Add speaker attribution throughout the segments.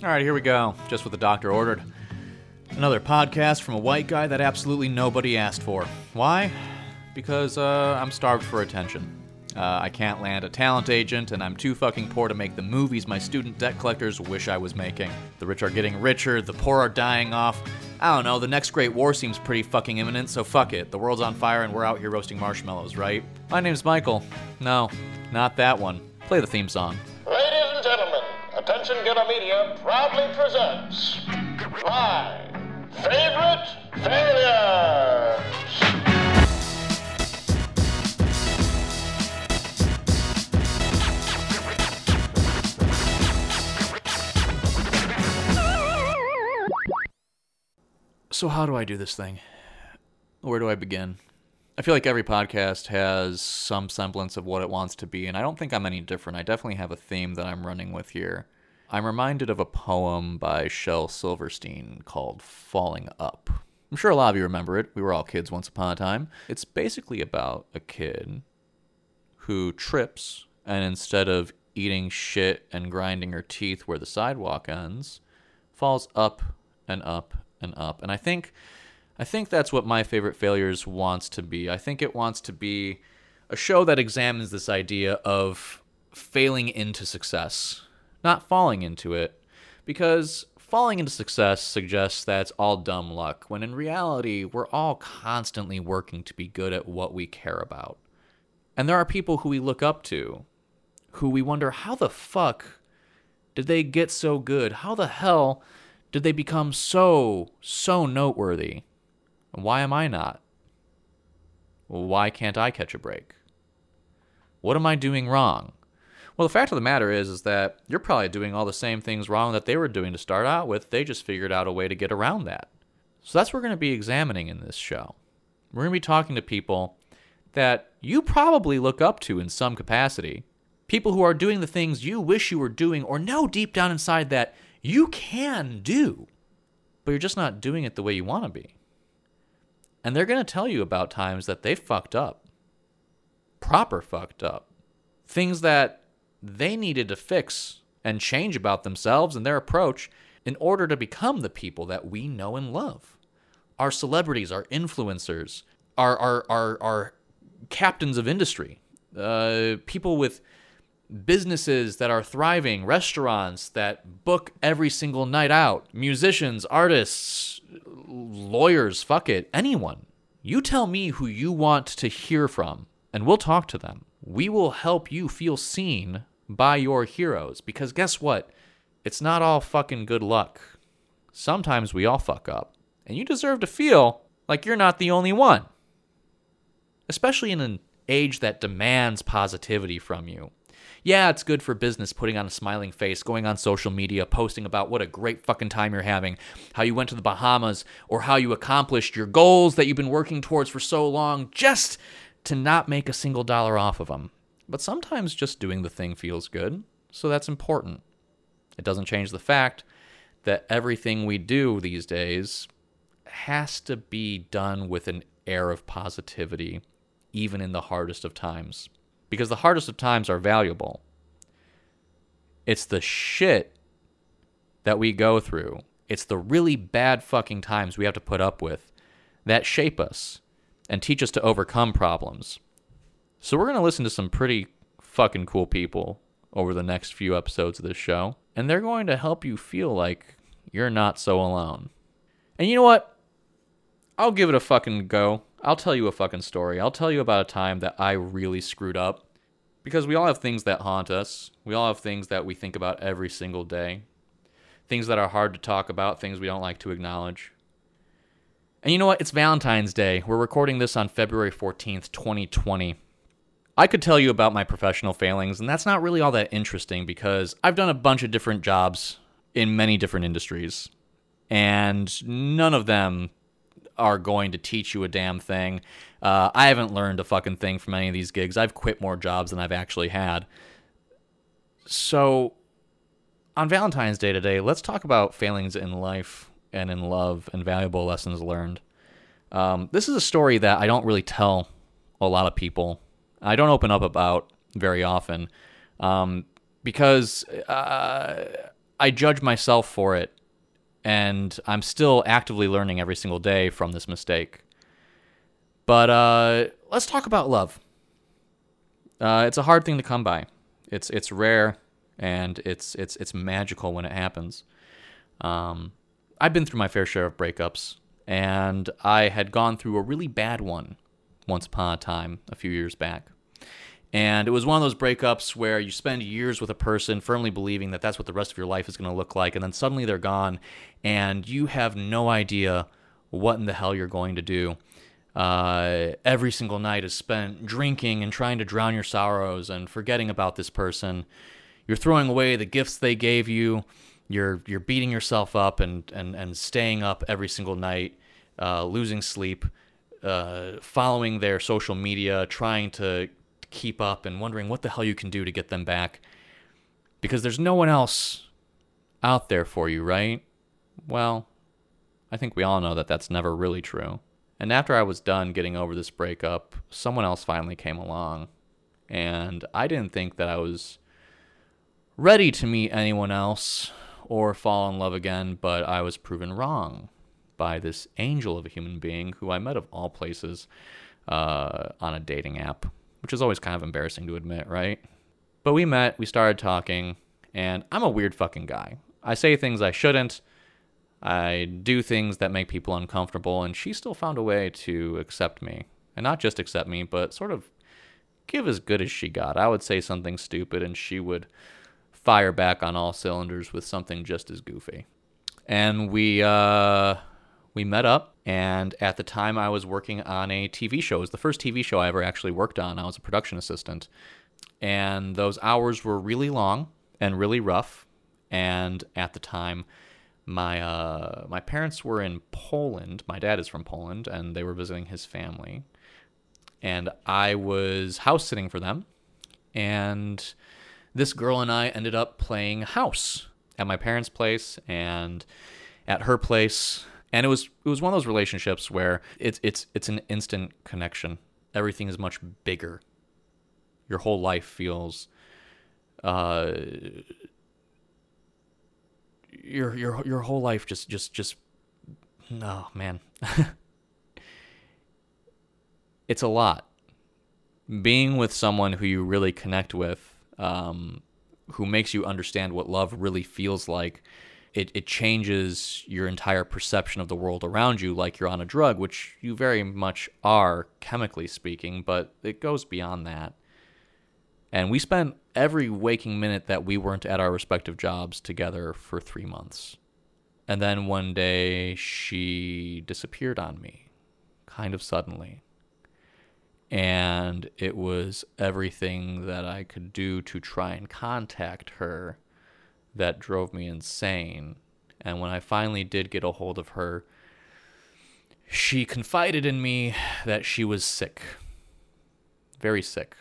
Speaker 1: All right, here we go. Just what the doctor ordered. Another podcast from a white guy that absolutely nobody asked for. Why? Because uh, I'm starved for attention. Uh, I can't land a talent agent, and I'm too fucking poor to make the movies my student debt collectors wish I was making. The rich are getting richer, the poor are dying off. I don't know, the next great war seems pretty fucking imminent, so fuck it. The world's on fire and we're out here roasting marshmallows, right? My name's Michael. No, not that one. Play the theme song.
Speaker 2: Getter Media proudly presents my favorite failures.
Speaker 1: So, how do I do this thing? Where do I begin? I feel like every podcast has some semblance of what it wants to be, and I don't think I'm any different. I definitely have a theme that I'm running with here. I'm reminded of a poem by Shel Silverstein called Falling Up. I'm sure a lot of you remember it. We were all kids once upon a time. It's basically about a kid who trips, and instead of eating shit and grinding her teeth where the sidewalk ends, falls up and up and up. And I think I think that's what my favorite failures wants to be. I think it wants to be a show that examines this idea of failing into success, not falling into it, because falling into success suggests that it's all dumb luck, when in reality, we're all constantly working to be good at what we care about. And there are people who we look up to, who we wonder how the fuck did they get so good? How the hell did they become so, so noteworthy? Why am I not? Why can't I catch a break? What am I doing wrong? Well, the fact of the matter is, is that you're probably doing all the same things wrong that they were doing to start out with. They just figured out a way to get around that. So that's what we're going to be examining in this show. We're going to be talking to people that you probably look up to in some capacity. People who are doing the things you wish you were doing or know deep down inside that you can do, but you're just not doing it the way you want to be. And they're going to tell you about times that they fucked up. Proper fucked up. Things that they needed to fix and change about themselves and their approach in order to become the people that we know and love. Our celebrities, our influencers, our, our, our, our captains of industry, uh, people with businesses that are thriving, restaurants that book every single night out, musicians, artists, lawyers, fuck it, anyone. You tell me who you want to hear from, and we'll talk to them. We will help you feel seen by your heroes because guess what? It's not all fucking good luck. Sometimes we all fuck up, and you deserve to feel like you're not the only one. Especially in an age that demands positivity from you yeah, it's good for business putting on a smiling face, going on social media, posting about what a great fucking time you're having, how you went to the Bahamas, or how you accomplished your goals that you've been working towards for so long just to not make a single dollar off of them. But sometimes just doing the thing feels good, so that's important. It doesn't change the fact that everything we do these days has to be done with an air of positivity, even in the hardest of times because the hardest of times are valuable. It's the shit that we go through, it's the really bad fucking times we have to put up with that shape us and teach us to overcome problems. So, we're going to listen to some pretty fucking cool people over the next few episodes of this show, and they're going to help you feel like you're not so alone. And you know what? I'll give it a fucking go. I'll tell you a fucking story. I'll tell you about a time that I really screwed up. Because we all have things that haunt us. We all have things that we think about every single day. Things that are hard to talk about, things we don't like to acknowledge. And you know what? It's Valentine's Day. We're recording this on February 14th, 2020. I could tell you about my professional failings, and that's not really all that interesting because I've done a bunch of different jobs in many different industries, and none of them are going to teach you a damn thing. Uh, I haven't learned a fucking thing from any of these gigs. I've quit more jobs than I've actually had. So, on Valentine's Day today, let's talk about failings in life and in love and valuable lessons learned. Um, this is a story that I don't really tell a lot of people. I don't open up about very often um, because uh, I judge myself for it, and I'm still actively learning every single day from this mistake. But uh, let's talk about love. Uh, it's a hard thing to come by. It's it's rare, and it's it's it's magical when it happens. Um, I've been through my fair share of breakups, and I had gone through a really bad one once upon a time a few years back. And it was one of those breakups where you spend years with a person firmly believing that that's what the rest of your life is going to look like. And then suddenly they're gone, and you have no idea what in the hell you're going to do. Uh, every single night is spent drinking and trying to drown your sorrows and forgetting about this person. You're throwing away the gifts they gave you. You're you're beating yourself up and and and staying up every single night, uh, losing sleep, uh, following their social media, trying to keep up and wondering what the hell you can do to get them back because there's no one else out there for you, right? Well, I think we all know that that's never really true. And after I was done getting over this breakup, someone else finally came along. And I didn't think that I was ready to meet anyone else or fall in love again, but I was proven wrong by this angel of a human being who I met of all places uh, on a dating app which is always kind of embarrassing to admit, right? But we met, we started talking, and I'm a weird fucking guy. I say things I shouldn't. I do things that make people uncomfortable, and she still found a way to accept me. And not just accept me, but sort of give as good as she got. I would say something stupid, and she would fire back on all cylinders with something just as goofy. And we uh, we met up, and at the time I was working on a TV show. It was the first TV show I ever actually worked on. I was a production assistant. And those hours were really long and really rough. And at the time, my uh, my parents were in Poland. My dad is from Poland, and they were visiting his family. And I was house sitting for them. And this girl and I ended up playing house at my parents' place and at her place and it was it was one of those relationships where it's it's it's an instant connection. Everything is much bigger. Your whole life feels uh your your your whole life just just just oh man. it's a lot. Being with someone who you really connect with, um, who makes you understand what love really feels like, it, it changes your entire perception of the world around you like you're on a drug, which you very much are, chemically speaking, but it goes beyond that. And we spent every waking minute that we weren't at our respective jobs together for three months. And then one day she disappeared on me, kind of suddenly. And it was everything that I could do to try and contact her that drove me insane. And when I finally did get a hold of her, she confided in me that she was sick. Very sick.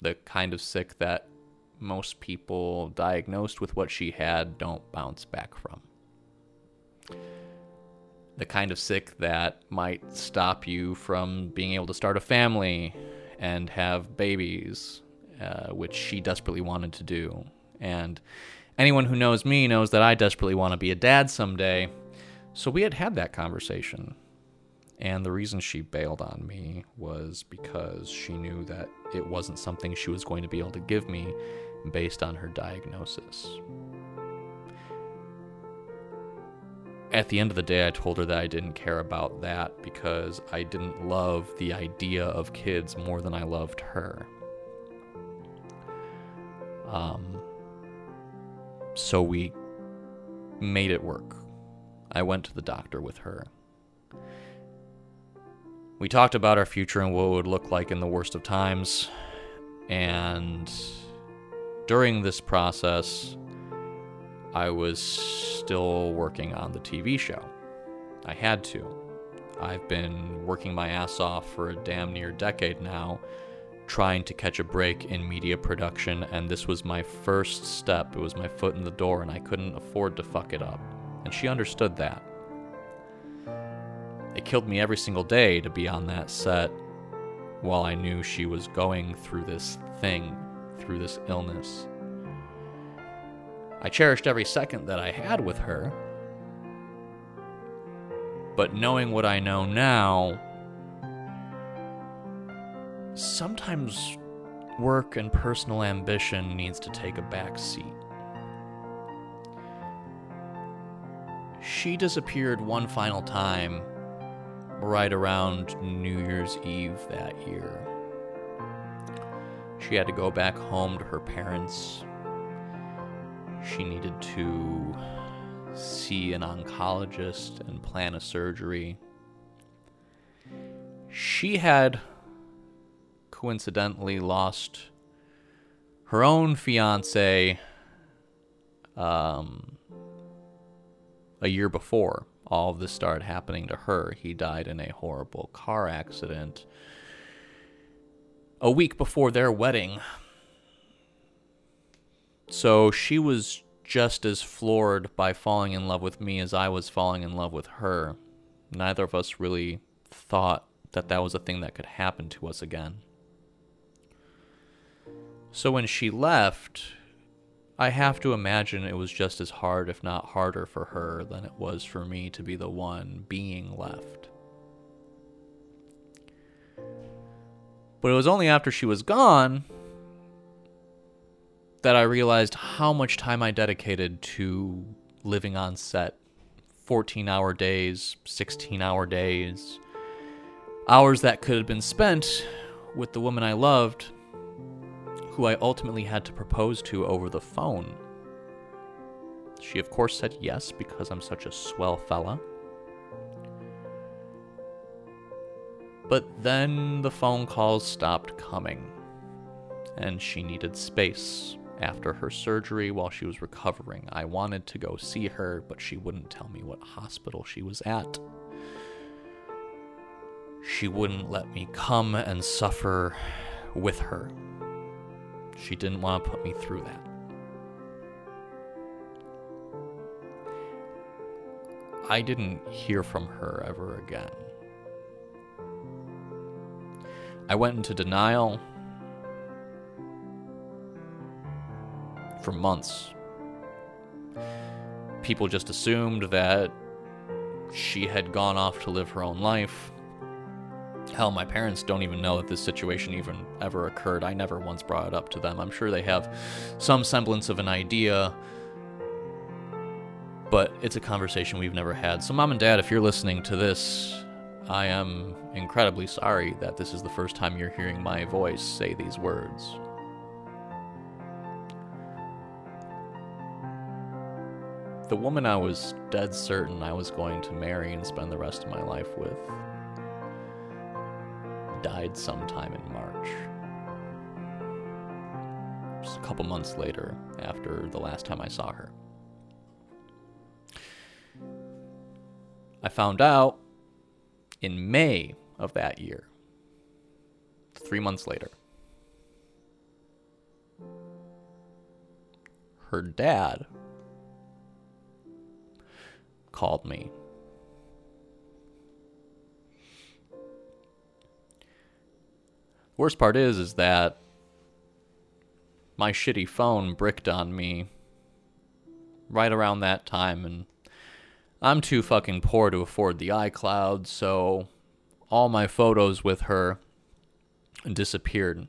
Speaker 1: The kind of sick that most people diagnosed with what she had don't bounce back from. The kind of sick that might stop you from being able to start a family and have babies, uh, which she desperately wanted to do. And anyone who knows me knows that I desperately want to be a dad someday. So we had had that conversation. And the reason she bailed on me was because she knew that it wasn't something she was going to be able to give me based on her diagnosis. At the end of the day, I told her that I didn't care about that because I didn't love the idea of kids more than I loved her. Um, so we made it work. I went to the doctor with her. We talked about our future and what it would look like in the worst of times. And during this process, I was still working on the TV show. I had to. I've been working my ass off for a damn near decade now trying to catch a break in media production, and this was my first step. It was my foot in the door, and I couldn't afford to fuck it up. And she understood that. It killed me every single day to be on that set while I knew she was going through this thing, through this illness. I cherished every second that I had with her. But knowing what I know now, sometimes work and personal ambition needs to take a back seat. She disappeared one final time right around New Year's Eve that year. She had to go back home to her parents. She needed to see an oncologist and plan a surgery. She had coincidentally lost her own fiance um, a year before all of this started happening to her. He died in a horrible car accident a week before their wedding. So she was just as floored by falling in love with me as I was falling in love with her. Neither of us really thought that that was a thing that could happen to us again. So when she left, I have to imagine it was just as hard, if not harder, for her than it was for me to be the one being left. But it was only after she was gone that I realized how much time I dedicated to living on set 14 hour days, 16 hour days, hours that could have been spent with the woman I loved, who I ultimately had to propose to over the phone. She, of course, said yes because I'm such a swell fella. But then the phone calls stopped coming, and she needed space after her surgery while she was recovering. I wanted to go see her, but she wouldn't tell me what hospital she was at. She wouldn't let me come and suffer with her. She didn't want to put me through that. I didn't hear from her ever again. I went into denial for months. People just assumed that she had gone off to live her own life. Hell, my parents don't even know that this situation even ever occurred. I never once brought it up to them. I'm sure they have some semblance of an idea, but it's a conversation we've never had. So, mom and dad, if you're listening to this, I am incredibly sorry that this is the first time you're hearing my voice say these words. The woman I was dead certain I was going to marry and spend the rest of my life with died sometime in March. Just a couple months later, after the last time I saw her. I found out in May of that year, three months later. Her dad called me. Worst part is is that my shitty phone bricked on me right around that time and I'm too fucking poor to afford the iCloud, so all my photos with her disappeared.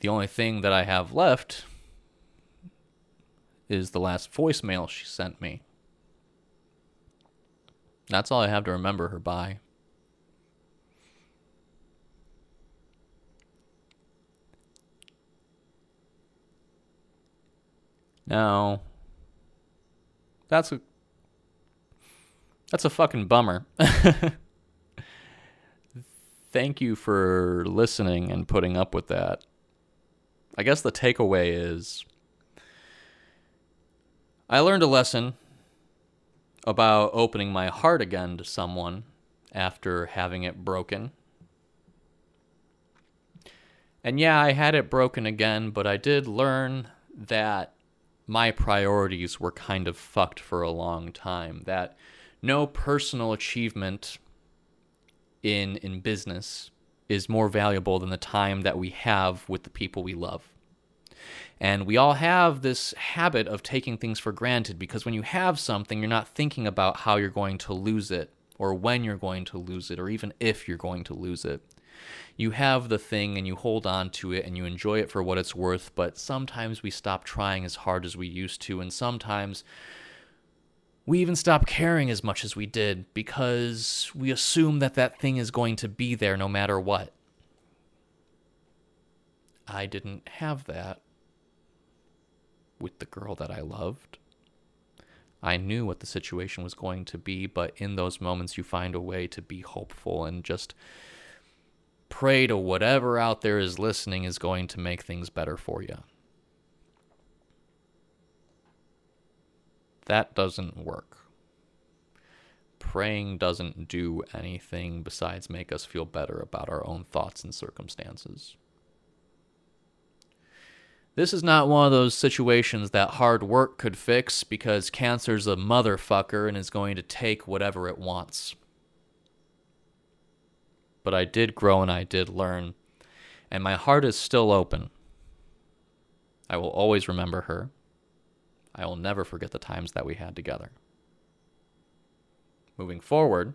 Speaker 1: The only thing that I have left is the last voicemail she sent me. That's all I have to remember her by. Now, that's a that's a fucking bummer. Thank you for listening and putting up with that. I guess the takeaway is I learned a lesson about opening my heart again to someone after having it broken. And yeah, I had it broken again, but I did learn that my priorities were kind of fucked for a long time. That no personal achievement in in business is more valuable than the time that we have with the people we love. And we all have this habit of taking things for granted because when you have something, you're not thinking about how you're going to lose it or when you're going to lose it or even if you're going to lose it. You have the thing and you hold on to it and you enjoy it for what it's worth, but sometimes we stop trying as hard as we used to, and sometimes we even stop caring as much as we did because we assume that that thing is going to be there no matter what. I didn't have that with the girl that I loved. I knew what the situation was going to be, but in those moments, you find a way to be hopeful and just pray to whatever out there is listening is going to make things better for you. That doesn't work. Praying doesn't do anything besides make us feel better about our own thoughts and circumstances. This is not one of those situations that hard work could fix because cancer's a motherfucker and is going to take whatever it wants. But I did grow and I did learn, and my heart is still open. I will always remember her. I will never forget the times that we had together. Moving forward,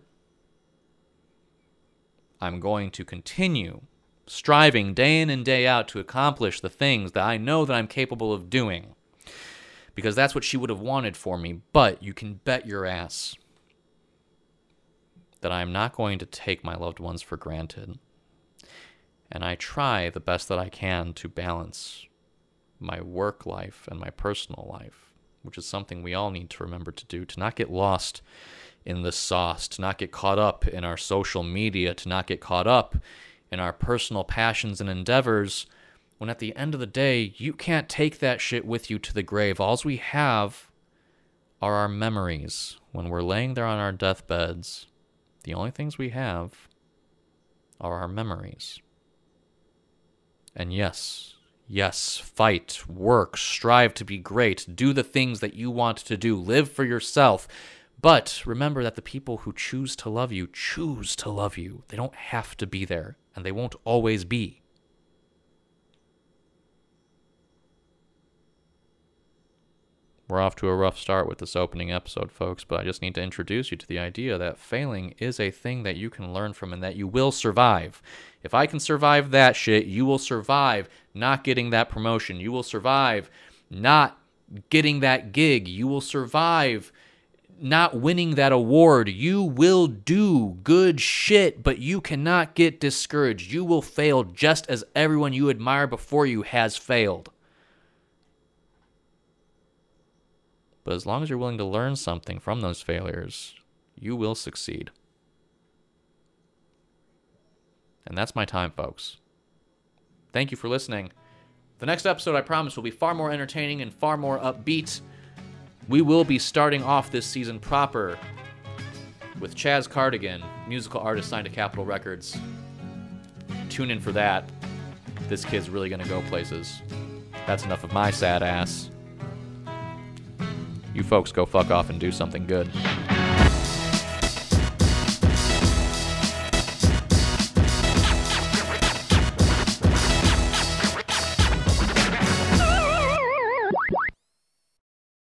Speaker 1: I'm going to continue striving day in and day out to accomplish the things that I know that I'm capable of doing. Because that's what she would have wanted for me. But you can bet your ass that I am not going to take my loved ones for granted. And I try the best that I can to balance my work life and my personal life, which is something we all need to remember to do, to not get lost in the sauce, to not get caught up in our social media, to not get caught up in our personal passions and endeavors, when at the end of the day, you can't take that shit with you to the grave. Alls we have are our memories. When we're laying there on our deathbeds, the only things we have are our memories. And yes, yes, fight, work, strive to be great, do the things that you want to do, live for yourself. But remember that the people who choose to love you choose to love you. They don't have to be there and they won't always be. We're off to a rough start with this opening episode, folks, but I just need to introduce you to the idea that failing is a thing that you can learn from and that you will survive. If I can survive that shit, you will survive not getting that promotion. You will survive not getting that gig. You will survive not winning that award. You will do good shit, but you cannot get discouraged. You will fail just as everyone you admire before you has failed. But as long as you're willing to learn something from those failures, you will succeed. And that's my time, folks. Thank you for listening. The next episode, I promise, will be far more entertaining and far more upbeat we will be starting off this season proper with Chaz Cardigan, musical artist signed to Capitol Records. Tune in for that. This kid's really gonna go places. That's enough of my sad ass. You folks go fuck off and do something good.